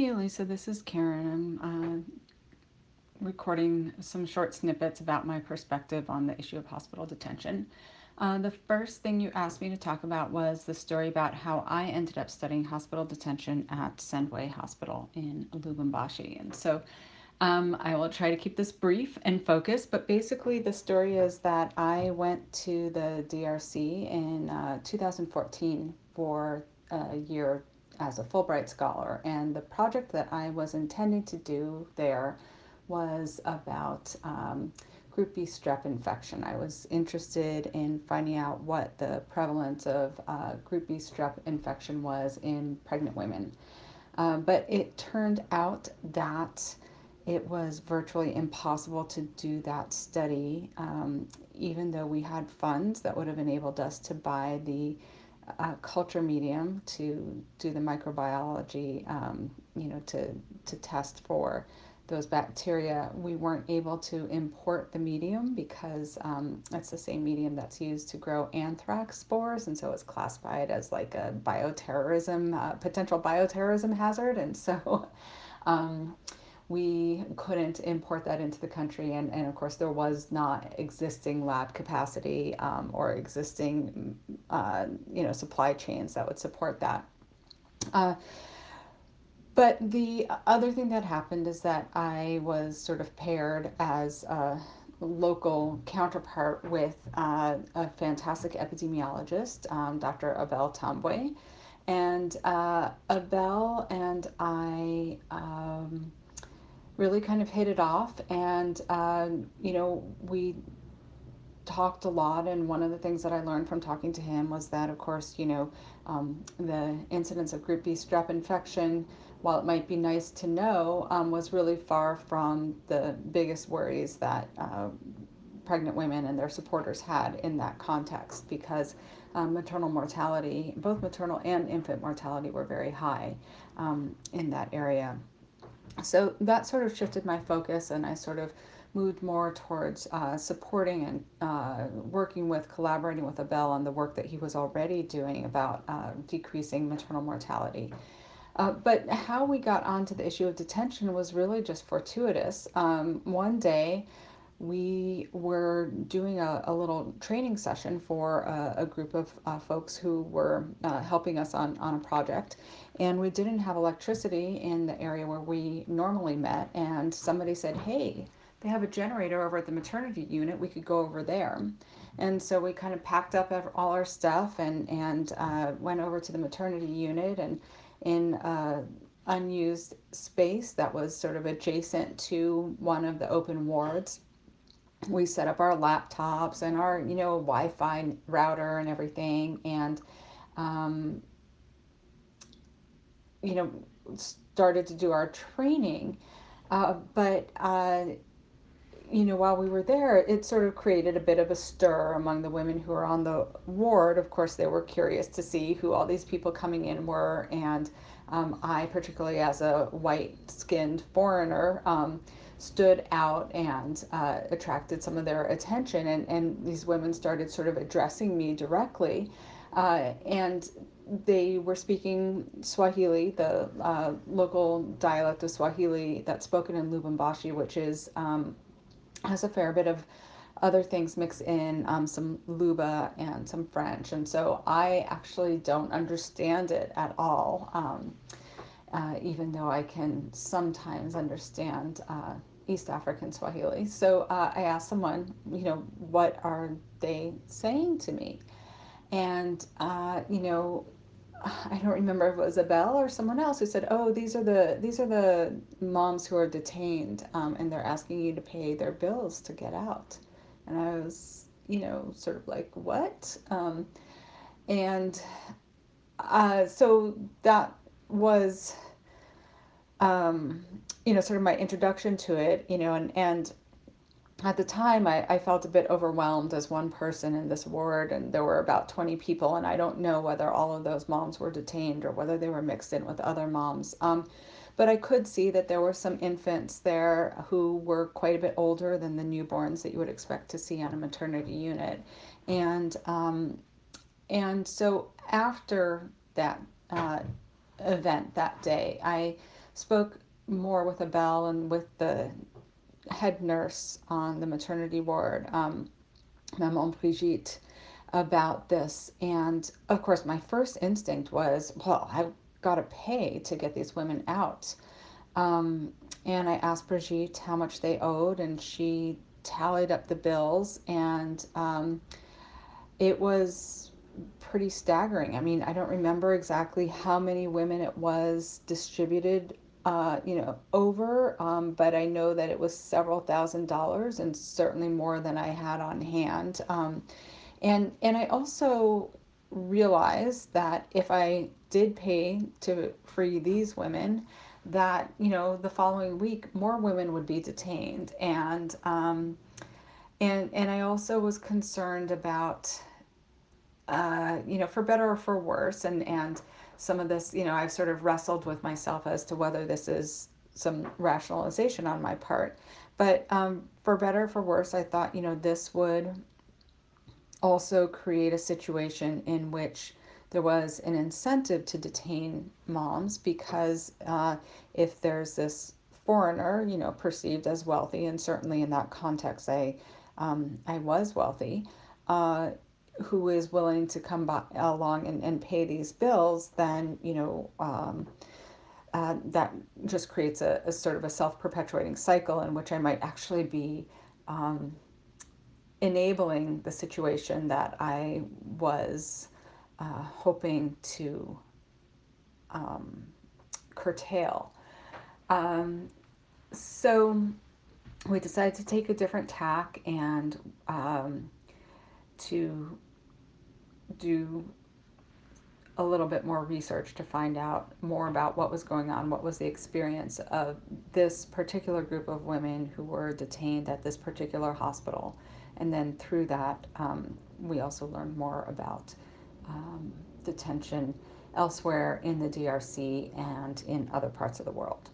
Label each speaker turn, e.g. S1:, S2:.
S1: Hey, Lisa, this is Karen. I'm uh, recording some short snippets about my perspective on the issue of hospital detention. Uh, the first thing you asked me to talk about was the story about how I ended up studying hospital detention at Sendwe Hospital in Lubumbashi. And so um, I will try to keep this brief and focused, but basically, the story is that I went to the DRC in uh, 2014 for a year as a Fulbright scholar. And the project that I was intending to do there was about um, group B strep infection. I was interested in finding out what the prevalence of uh, group B strep infection was in pregnant women. Uh, but it turned out that it was virtually impossible to do that study, um, even though we had funds that would have enabled us to buy the culture medium to do the microbiology, um, you know, to, to test for those bacteria. We weren't able to import the medium because um, it's the same medium that's used to grow anthrax spores, and so it's classified as like a bioterrorism, uh, potential bioterrorism hazard, and so. Um, we couldn't import that into the country and, and of course there was not existing lab capacity um, or existing uh, you know supply chains that would support that uh, but the other thing that happened is that i was sort of paired as a local counterpart with uh, a fantastic epidemiologist um, dr abel tambwe and uh, abel and i um, really kind of hit it off. And, uh, you know, we talked a lot. And one of the things that I learned from talking to him was that, of course, you know, um, the incidence of group B strep infection, while it might be nice to know, um, was really far from the biggest worries that uh, pregnant women and their supporters had in that context because um, maternal mortality, both maternal and infant mortality, were very high um, in that area so that sort of shifted my focus and I sort of moved more towards uh, supporting and uh, working with, collaborating with Abel on the work that he was already doing about uh, decreasing maternal mortality. Uh, but how we got onto the issue of detention was really just fortuitous. Um, one day, we were doing a, a little training session for a, a group of uh, folks who were uh, helping us on, on a project and we didn't have electricity in the area where we normally met and somebody said hey they have a generator over at the maternity unit we could go over there and so we kind of packed up all our stuff and and uh, went over to the maternity unit and in uh, unused space that was sort of adjacent to one of the open wards we set up our laptops and our you know wi-fi router and everything and um, you know, started to do our training. Uh, but, uh, you know, while we were there, it sort of created a bit of a stir among the women who were on the ward. Of course, they were curious to see who all these people coming in were. And um, I, particularly as a white skinned foreigner, um, stood out and uh, attracted some of their attention. And, and these women started sort of addressing me directly. Uh, and they were speaking Swahili, the uh, local dialect of Swahili that's spoken in Lubumbashi, which is um, has a fair bit of other things mixed in, um, some Luba and some French, and so I actually don't understand it at all, um, uh, even though I can sometimes understand uh, East African Swahili. So uh, I asked someone, you know, what are they saying to me? And, uh, you know, I don't remember if it was Abel or someone else who said, "Oh, these are the these are the moms who are detained, um, and they're asking you to pay their bills to get out." And I was, you know, sort of like, "What?" Um, and uh, so that was, um, you know, sort of my introduction to it, you know, and and at the time I, I felt a bit overwhelmed as one person in this ward and there were about 20 people and i don't know whether all of those moms were detained or whether they were mixed in with other moms. Um, but i could see that there were some infants there who were quite a bit older than the newborns that you would expect to see on a maternity unit. And um, and so after that uh, event that day i spoke more with Abel and with the head nurse on the maternity ward, um, Maman Brigitte, about this. And of course, my first instinct was, well, I've got to pay to get these women out. Um, and I asked Brigitte how much they owed, and she tallied up the bills, and um, it was pretty staggering. I mean, I don't remember exactly how many women it was distributed, uh, you know, over, um, but I know that it was several thousand dollars, and certainly more than I had on hand. Um, and and I also realized that if I did pay to free these women, that you know the following week more women would be detained, and um, and and I also was concerned about uh, you know for better or for worse, and and some of this you know I've sort of wrestled with myself as to whether this is some rationalization on my part, but um, for better or for worse, I thought you know this would also create a situation in which there was an incentive to detain moms because uh, if there's this foreigner, you know, perceived as wealthy, and certainly in that context, I, um, I was wealthy, uh, who is willing to come by, along and, and pay these bills, then, you know, um, uh, that just creates a, a sort of a self perpetuating cycle in which I might actually be um, enabling the situation that I was uh, hoping to um, curtail. Um, so we decided to take a different tack and um, to do a little bit more research to find out more about what was going on, what was the experience of this particular group of women who were detained at this particular hospital. And then through that, um, we also learned more about um, detention elsewhere in the DRC and in other parts of the world.